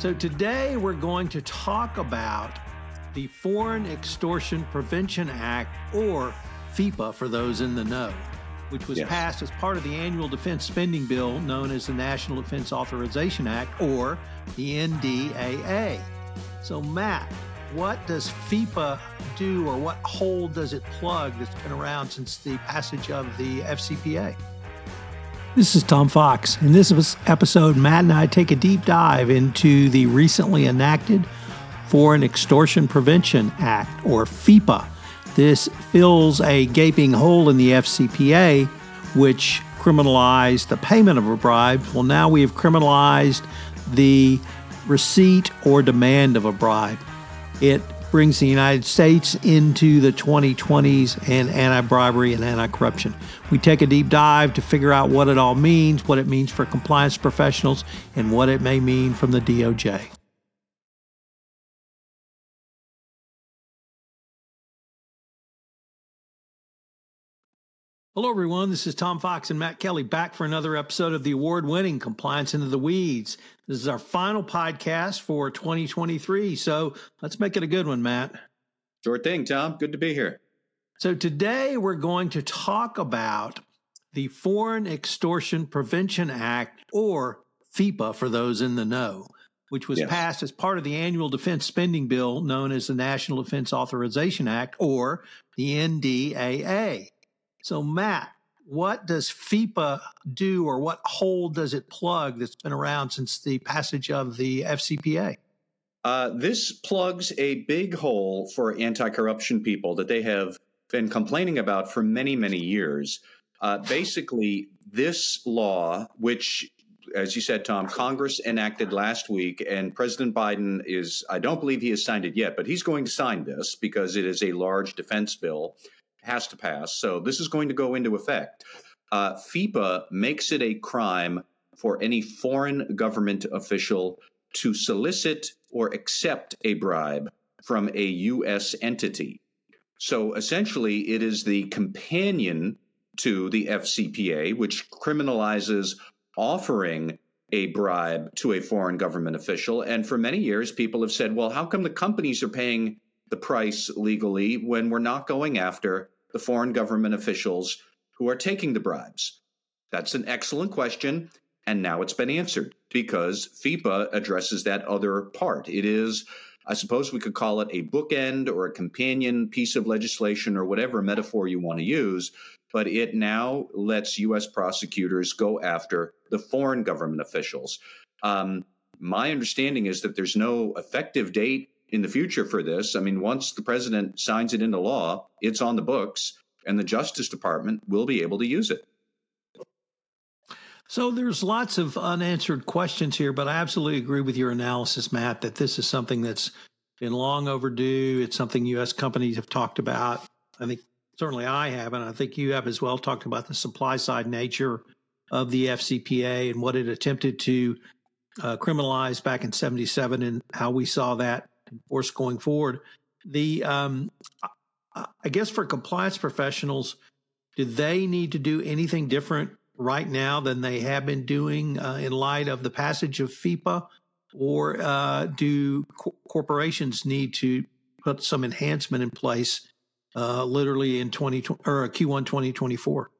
So, today we're going to talk about the Foreign Extortion Prevention Act, or FEPA for those in the know, which was Yes. passed as part of the annual defense spending bill known as the National Defense Authorization Act, or the NDAA. So, Matt, what does FEPA do, or what hole does it plug that's been around since the passage of the FCPA? This is Tom Fox. In this episode, Matt and I take a deep dive into the recently enacted Foreign Extortion Prevention Act, or FEPA. This fills a gaping hole in the FCPA, which criminalized the payment of a bribe. Well, now we have criminalized the receipt or demand of a bribe. It brings the United States into the 2020s and anti bribery and anti corruption. We take a deep dive to figure out what it all means, what it means for compliance professionals, and what it may mean from the DOJ. Hello, everyone. This is Tom Fox and Matt Kelly back for another episode of the award winning Compliance Into the Weeds. This is our final podcast for 2023. So let's make it a good one, Matt. Sure thing, Tom. Good to be here. So today we're going to talk about the Foreign Extortion Prevention Act, or FEPA for those in the know, which was Yes. passed as part of the annual defense spending bill known as the National Defense Authorization Act, or the NDAA. So, Matt, what does FEPA do, or what hole does it plug that's been around since the passage of the FCPA? Uh, this plugs a big hole for anti corruption people that they have been complaining about for many, many years. Uh, basically, this law, which, as you said, Tom, Congress enacted last week, and President Biden is, I don't believe he has signed it yet, but he's going to sign this because it is a large defense bill, has to pass. So this is going to go into effect. Uh, FEPA makes it a crime for any foreign government official to solicit or accept a bribe from a U.S. entity. So essentially, it is the companion to the FCPA, which criminalizes offering a bribe to a foreign government official. And for many years, people have said, well, how come the companies are paying the price legally when we're not going after the foreign government officials who are taking the bribes? That's an excellent question. And now it's been answered because FEPA addresses that other part. It is, I suppose we could call it a bookend or a companion piece of legislation or whatever metaphor you want to use, but it now lets U.S. prosecutors go after the foreign government officials. Um, my understanding is that there's no effective date in the future for this. I mean, once the president signs it into law, it's on the books, and the Justice Department will be able to use it. So there's lots of unanswered questions here, but I absolutely agree with your analysis, Matt, that this is something that's been long overdue. It's something U.S. companies have talked about. I think certainly I have, and I think you have as well, talked about the supply side nature of the FCPA and what it attempted to uh, criminalize back in 77 and how we saw that enforced going forward. The um, I- guess for compliance professionals, do they need to do anything different right now than they have been doing uh, in light of the passage of FEPA? Or uh, do co- corporations need to put some enhancement in place uh, literally in 20 or Q1 2024?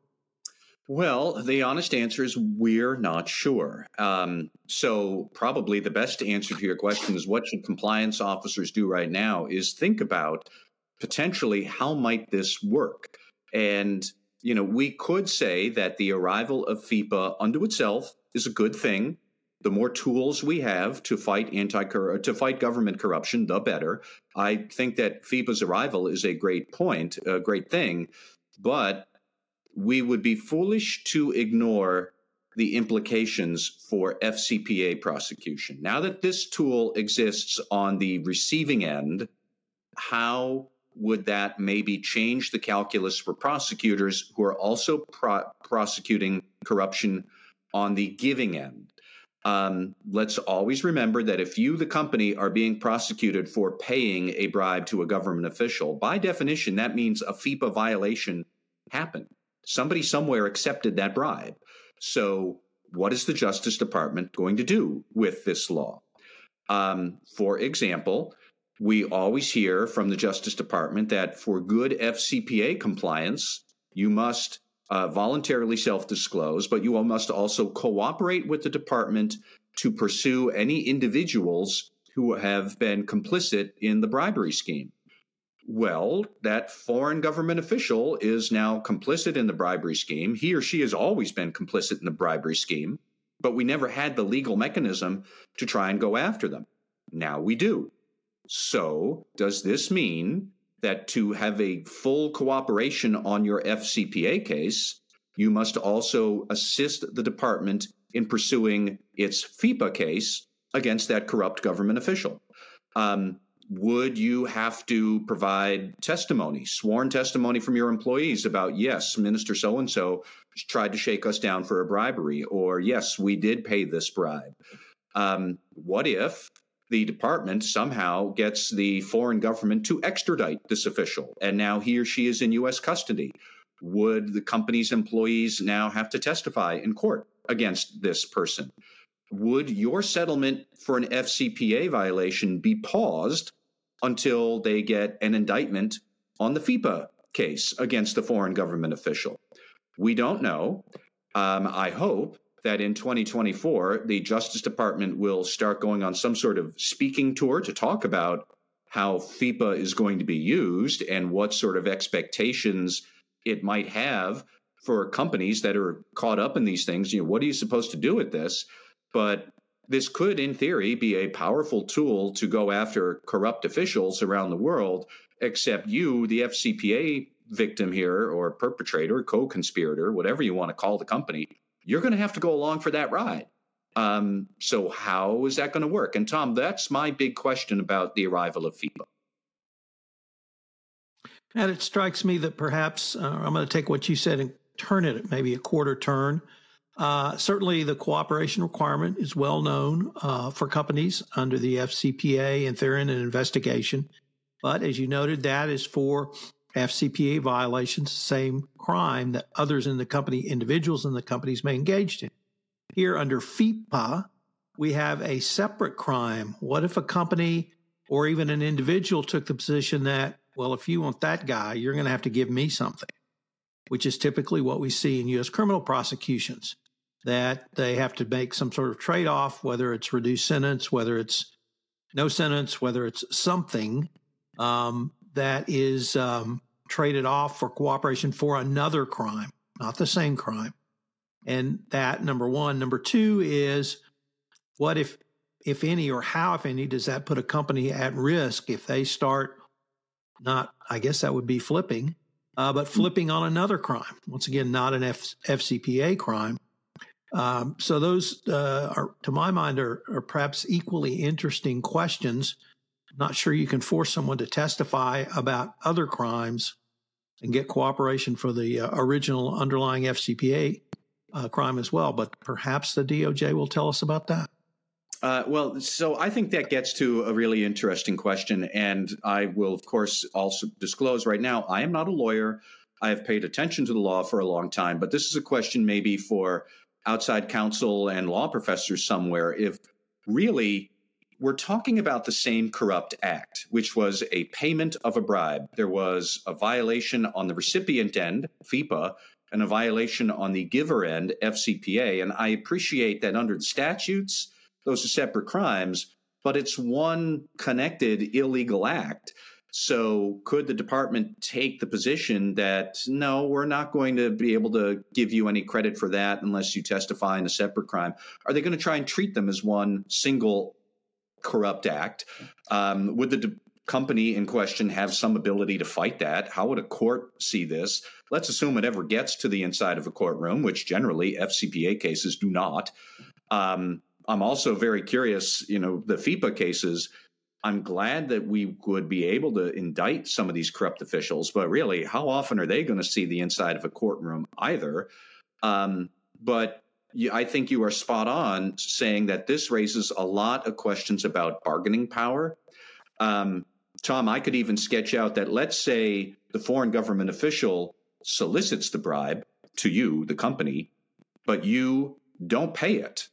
Well, the honest answer is we're not sure. Um, so, probably the best answer to your question is what should compliance officers do right now is think about potentially how might this work. And you know, we could say that the arrival of FEPA unto itself is a good thing. The more tools we have to fight anti to fight government corruption, the better. I think that FEPA's arrival is a great point, a great thing, but we would be foolish to ignore the implications for FCPA prosecution. Now that this tool exists on the receiving end, how would that maybe change the calculus for prosecutors who are also pro- prosecuting corruption on the giving end? Um, let's always remember that if you, the company, are being prosecuted for paying a bribe to a government official, by definition, that means a FEPA violation happened. Somebody somewhere accepted that bribe. So, what is the Justice Department going to do with this law? Um, for example, we always hear from the Justice Department that for good FCPA compliance, you must uh, voluntarily self disclose, but you must also cooperate with the department to pursue any individuals who have been complicit in the bribery scheme. Well, that foreign government official is now complicit in the bribery scheme. He or she has always been complicit in the bribery scheme, but we never had the legal mechanism to try and go after them. Now we do. So, does this mean that to have a full cooperation on your FCPA case, you must also assist the department in pursuing its FEPA case against that corrupt government official? Um, would you have to provide testimony, sworn testimony from your employees about, yes, Minister so and so tried to shake us down for a bribery, or yes, we did pay this bribe? Um, what if the department somehow gets the foreign government to extradite this official and now he or she is in U.S. custody? Would the company's employees now have to testify in court against this person? Would your settlement for an FCPA violation be paused until they get an indictment on the FEPA case against the foreign government official. We don't know. Um, I hope that in 2024, the Justice Department will start going on some sort of speaking tour to talk about how FEPA is going to be used and what sort of expectations it might have for companies that are caught up in these things. You know, what are you supposed to do with this? But this could, in theory, be a powerful tool to go after corrupt officials around the world, except you, the FCPA victim here, or perpetrator, co conspirator, whatever you want to call the company, you're going to have to go along for that ride. Um, so, how is that going to work? And, Tom, that's my big question about the arrival of FEPA. And it strikes me that perhaps uh, I'm going to take what you said and turn it maybe a quarter turn. Uh, certainly, the cooperation requirement is well known uh, for companies under the FCPA and they're in an investigation. But as you noted, that is for FCPA violations, same crime that others in the company, individuals in the companies may engage in. Here under FEPA, we have a separate crime. What if a company or even an individual took the position that, well, if you want that guy, you're going to have to give me something, which is typically what we see in U.S. criminal prosecutions that they have to make some sort of trade off, whether it's reduced sentence, whether it's no sentence, whether it's something um, that is um, traded off for cooperation for another crime, not the same crime. And that number one. Number two is what if, if any, or how, if any, does that put a company at risk if they start not, I guess that would be flipping, uh, but flipping on another crime? Once again, not an F- FCPA crime um, so those uh, are, to my mind, are, are, perhaps equally interesting questions. I'm not sure you can force someone to testify about other crimes and get cooperation for the uh, original underlying FCPA uh, crime as well, but perhaps the DOJ will tell us about that. Uh, well, so I think that gets to a really interesting question. And I will, of course, also disclose right now I am not a lawyer. I have paid attention to the law for a long time, but this is a question maybe for outside counsel and law professors somewhere if really we're talking about the same corrupt act, which was a payment of a bribe. There was a violation on the recipient end, FEPA, and a violation on the giver end, FCPA. And I appreciate that under the statutes, those are separate crimes, but it's one connected illegal act. So, could the department take the position that no, we're not going to be able to give you any credit for that unless you testify in a separate crime? Are they going to try and treat them as one single corrupt act? Um, would the de- company in question have some ability to fight that? How would a court see this? Let's assume it ever gets to the inside of a courtroom, which generally FCPA cases do not. Um, I'm also very curious, you know, the FEPA cases I'm glad that we would be able to indict some of these corrupt officials, but really, how often are they going to see the inside of a courtroom either? Um, but you, I think you are spot on saying that this raises a lot of questions about bargaining power. Um, Tom, I could even sketch out that let's say the foreign government official solicits the bribe to you, the company, but you don't pay it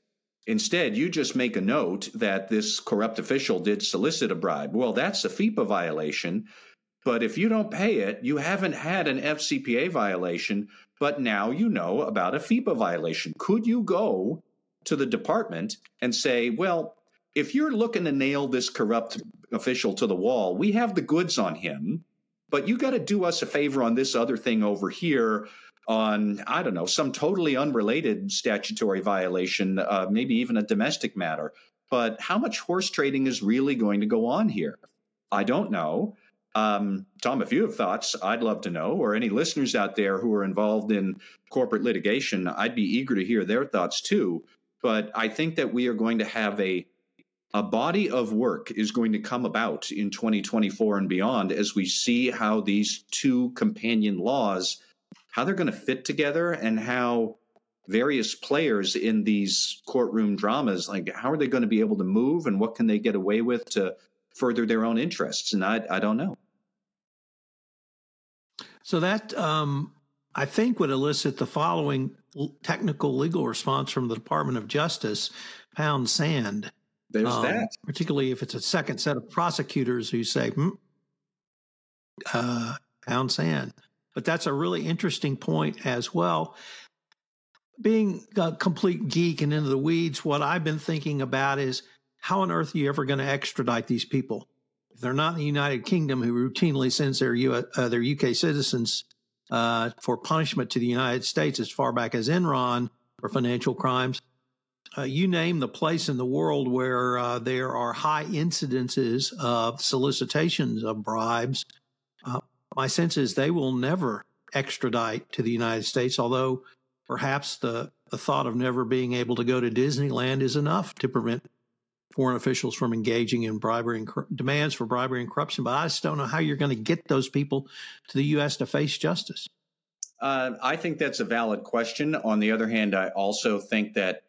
Instead, you just make a note that this corrupt official did solicit a bribe. Well, that's a FEPA violation. But if you don't pay it, you haven't had an FCPA violation, but now you know about a FEPA violation. Could you go to the department and say, well, if you're looking to nail this corrupt official to the wall, we have the goods on him, but you got to do us a favor on this other thing over here on, I don't know, some totally unrelated statutory violation, uh, maybe even a domestic matter. But how much horse trading is really going to go on here? I don't know. Um, Tom, if you have thoughts, I'd love to know, or any listeners out there who are involved in corporate litigation, I'd be eager to hear their thoughts too. But I think that we are going to have a a body of work is going to come about in 2024 and beyond as we see how these two companion laws how they're going to fit together and how various players in these courtroom dramas like how are they going to be able to move and what can they get away with to further their own interests? And i, I don't know. So that um, i think would elicit the following technical legal response from the department of justice pound sand. There's um, that. particularly if it's a second set of prosecutors who say hmm, uh, pound sand but that's a really interesting point as well. Being a complete geek and into the weeds, what I've been thinking about is how on earth are you ever going to extradite these people? If they're not in the United Kingdom, who routinely sends their, uh, their UK citizens uh, for punishment to the United States as far back as Enron for financial crimes, uh, you name the place in the world where uh, there are high incidences of solicitations of bribes, uh, my sense is they will never extradite to the United States, although perhaps the, the thought of never being able to go to Disneyland is enough to prevent foreign officials from engaging in bribery and demands for bribery and corruption. But I just don't know how you're going to get those people to the U.S. to face justice. Uh, I think that's a valid question. On the other hand, I also think that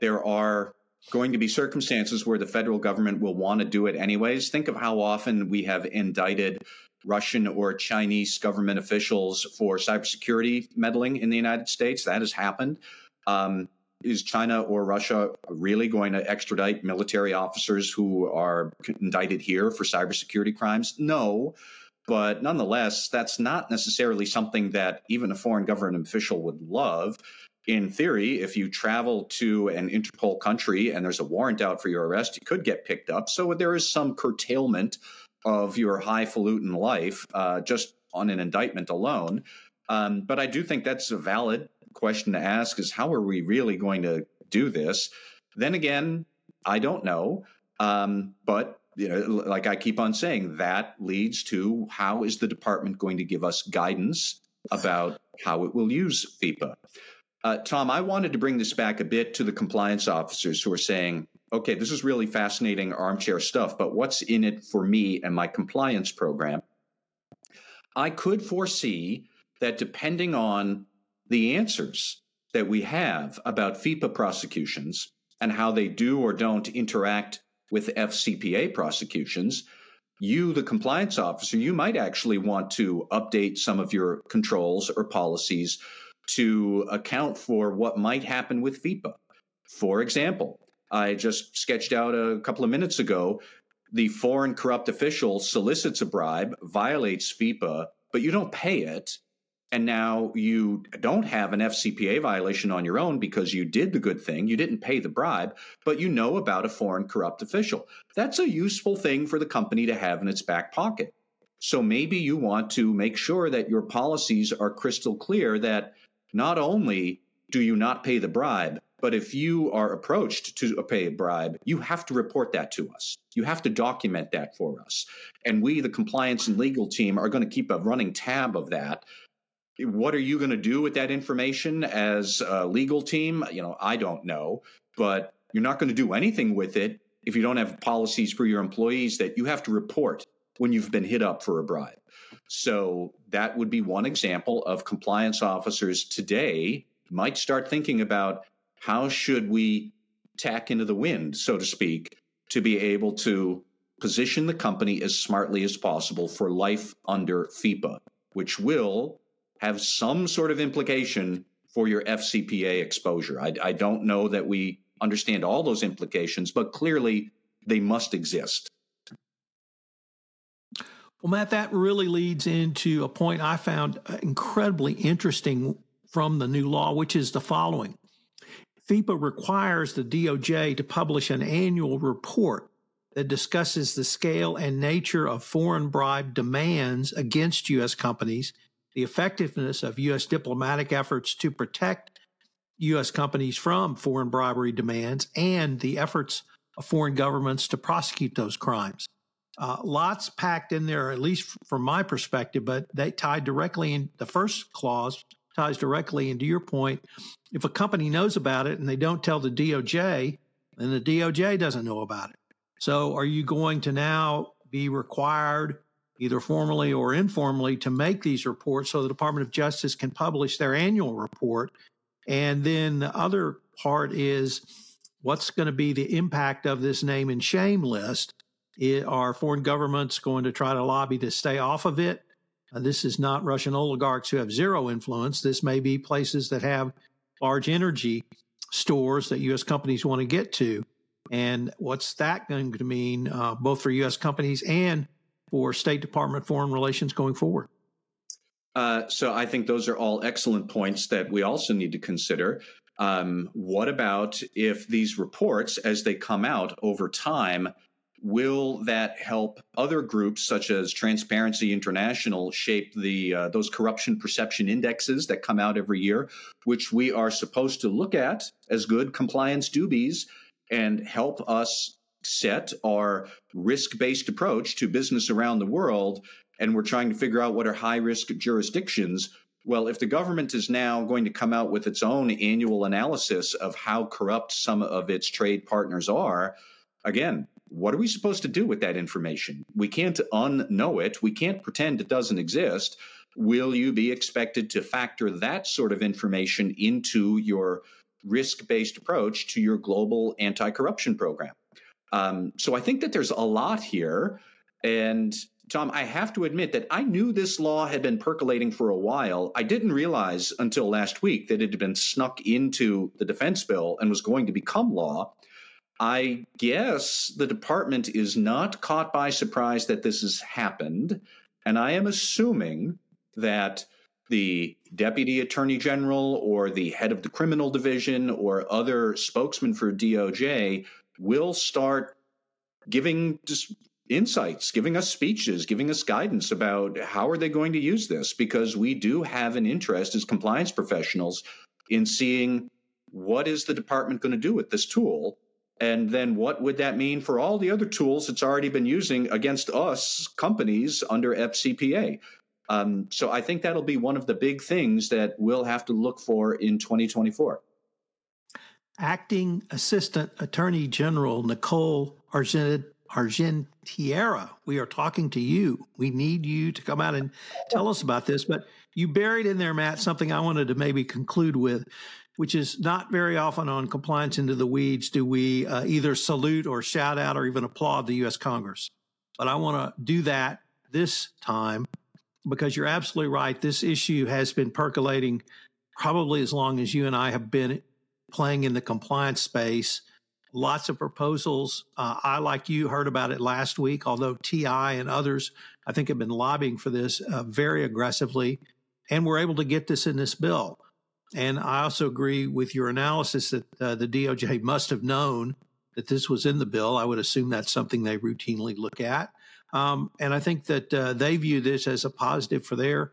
there are going to be circumstances where the federal government will want to do it anyways. Think of how often we have indicted Russian or Chinese government officials for cybersecurity meddling in the United States. That has happened. Um, is China or Russia really going to extradite military officers who are indicted here for cybersecurity crimes? No. But nonetheless, that's not necessarily something that even a foreign government official would love. In theory, if you travel to an Interpol country and there's a warrant out for your arrest, you could get picked up. So there is some curtailment of your highfalutin life uh, just on an indictment alone. Um, but I do think that's a valid question to ask: is how are we really going to do this? Then again, I don't know. Um, but you know, like I keep on saying, that leads to how is the department going to give us guidance about how it will use FEPA? Uh, Tom, I wanted to bring this back a bit to the compliance officers who are saying, okay, this is really fascinating armchair stuff, but what's in it for me and my compliance program? I could foresee that depending on the answers that we have about FEPA prosecutions and how they do or don't interact with FCPA prosecutions, you, the compliance officer, you might actually want to update some of your controls or policies to account for what might happen with FEPA. For example, I just sketched out a couple of minutes ago. The foreign corrupt official solicits a bribe, violates FEPA, but you don't pay it. And now you don't have an FCPA violation on your own because you did the good thing. You didn't pay the bribe, but you know about a foreign corrupt official. That's a useful thing for the company to have in its back pocket. So maybe you want to make sure that your policies are crystal clear that not only do you not pay the bribe, but if you are approached to pay a bribe, you have to report that to us. You have to document that for us. And we, the compliance and legal team, are going to keep a running tab of that. What are you going to do with that information as a legal team? You know, I don't know, but you're not going to do anything with it if you don't have policies for your employees that you have to report when you've been hit up for a bribe. So that would be one example of compliance officers today might start thinking about how should we tack into the wind, so to speak, to be able to position the company as smartly as possible for life under FEPA, which will have some sort of implication for your FCPA exposure. I, I don't know that we understand all those implications, but clearly they must exist. Well, Matt, that really leads into a point I found uh, incredibly interesting from the new law, which is the following FEPA requires the DOJ to publish an annual report that discusses the scale and nature of foreign bribe demands against U.S. companies, the effectiveness of U.S. diplomatic efforts to protect U.S. companies from foreign bribery demands, and the efforts of foreign governments to prosecute those crimes. Uh, lots packed in there, at least from my perspective, but they tied directly in the first clause ties directly into your point. If a company knows about it and they don't tell the DOJ, then the DOJ doesn't know about it. So are you going to now be required, either formally or informally, to make these reports so the Department of Justice can publish their annual report? And then the other part is what's going to be the impact of this name and shame list? Are foreign governments going to try to lobby to stay off of it? Uh, this is not Russian oligarchs who have zero influence. This may be places that have large energy stores that U.S. companies want to get to. And what's that going to mean, uh, both for U.S. companies and for State Department foreign relations going forward? Uh, so I think those are all excellent points that we also need to consider. Um, what about if these reports, as they come out over time, will that help other groups such as Transparency International shape the uh, those corruption perception indexes that come out every year, which we are supposed to look at as good compliance doobies and help us set our risk-based approach to business around the world and we're trying to figure out what are high-risk jurisdictions. Well, if the government is now going to come out with its own annual analysis of how corrupt some of its trade partners are, again, what are we supposed to do with that information? We can't unknow it. We can't pretend it doesn't exist. Will you be expected to factor that sort of information into your risk based approach to your global anti corruption program? Um, so I think that there's a lot here. And Tom, I have to admit that I knew this law had been percolating for a while. I didn't realize until last week that it had been snuck into the defense bill and was going to become law. I guess the department is not caught by surprise that this has happened. And I am assuming that the deputy attorney general or the head of the criminal division or other spokesman for DOJ will start giving just insights, giving us speeches, giving us guidance about how are they going to use this because we do have an interest as compliance professionals in seeing what is the department going to do with this tool and then what would that mean for all the other tools it's already been using against us companies under FCPA? Um, so I think that'll be one of the big things that we'll have to look for in 2024. Acting Assistant Attorney General Nicole Argent- Argentieri, we are talking to you. We need you to come out and tell us about this. But you buried in there, Matt, something I wanted to maybe conclude with which is not very often on compliance into the weeds do we uh, either salute or shout out or even applaud the U.S. Congress. But I want to do that this time because you're absolutely right. This issue has been percolating probably as long as you and I have been playing in the compliance space. Lots of proposals. Uh, I, like you, heard about it last week, although TI and others, I think, have been lobbying for this uh, very aggressively. And we're able to get this in this bill. And I also agree with your analysis that uh, the DOJ must have known that this was in the bill. I would assume that's something they routinely look at. Um, and I think that uh, they view this as a positive for their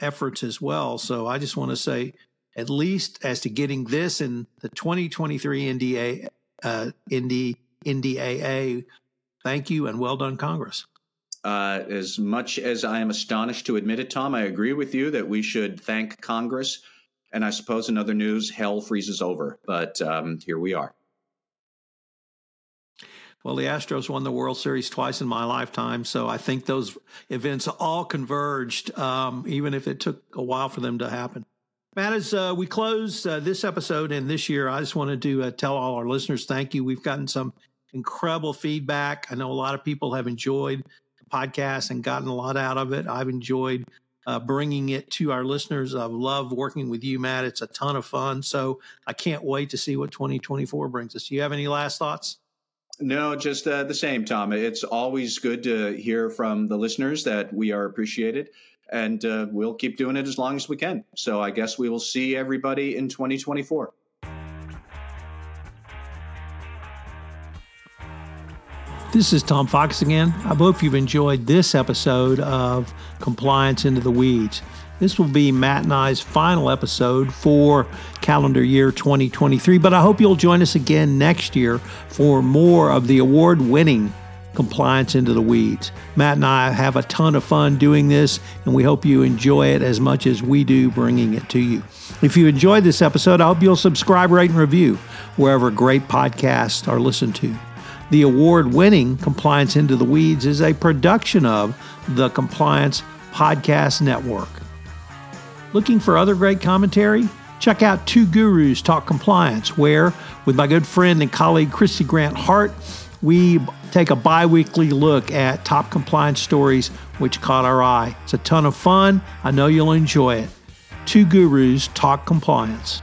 efforts as well. So I just want to say, at least as to getting this in the 2023 NDA, uh, ND, NDAA, thank you and well done, Congress. Uh, as much as I am astonished to admit it, Tom, I agree with you that we should thank Congress and I suppose in other news, hell freezes over. But um, here we are. Well, the Astros won the World Series twice in my lifetime, so I think those events all converged, um, even if it took a while for them to happen. Matt, as uh, we close uh, this episode and this year, I just wanted to uh, tell all our listeners thank you. We've gotten some incredible feedback. I know a lot of people have enjoyed the podcast and gotten a lot out of it. I've enjoyed uh, bringing it to our listeners. I've loved working with you, Matt. It's a ton of fun. So I can't wait to see what 2024 brings us. Do you have any last thoughts? No, just uh, the same, Tom. It's always good to hear from the listeners that we are appreciated, and uh, we'll keep doing it as long as we can. So I guess we will see everybody in 2024. This is Tom Fox again. I hope you've enjoyed this episode of Compliance into the Weeds. This will be Matt and I's final episode for calendar year 2023, but I hope you'll join us again next year for more of the award winning Compliance into the Weeds. Matt and I have a ton of fun doing this, and we hope you enjoy it as much as we do bringing it to you. If you enjoyed this episode, I hope you'll subscribe, rate, and review wherever great podcasts are listened to. The award winning Compliance Into the Weeds is a production of the Compliance Podcast Network. Looking for other great commentary? Check out Two Gurus Talk Compliance, where, with my good friend and colleague Kristy Grant-Hart, we take a bi weekly look at top compliance stories which caught our eye. It's a ton of fun. I know you'll enjoy it. Two Gurus Talk Compliance.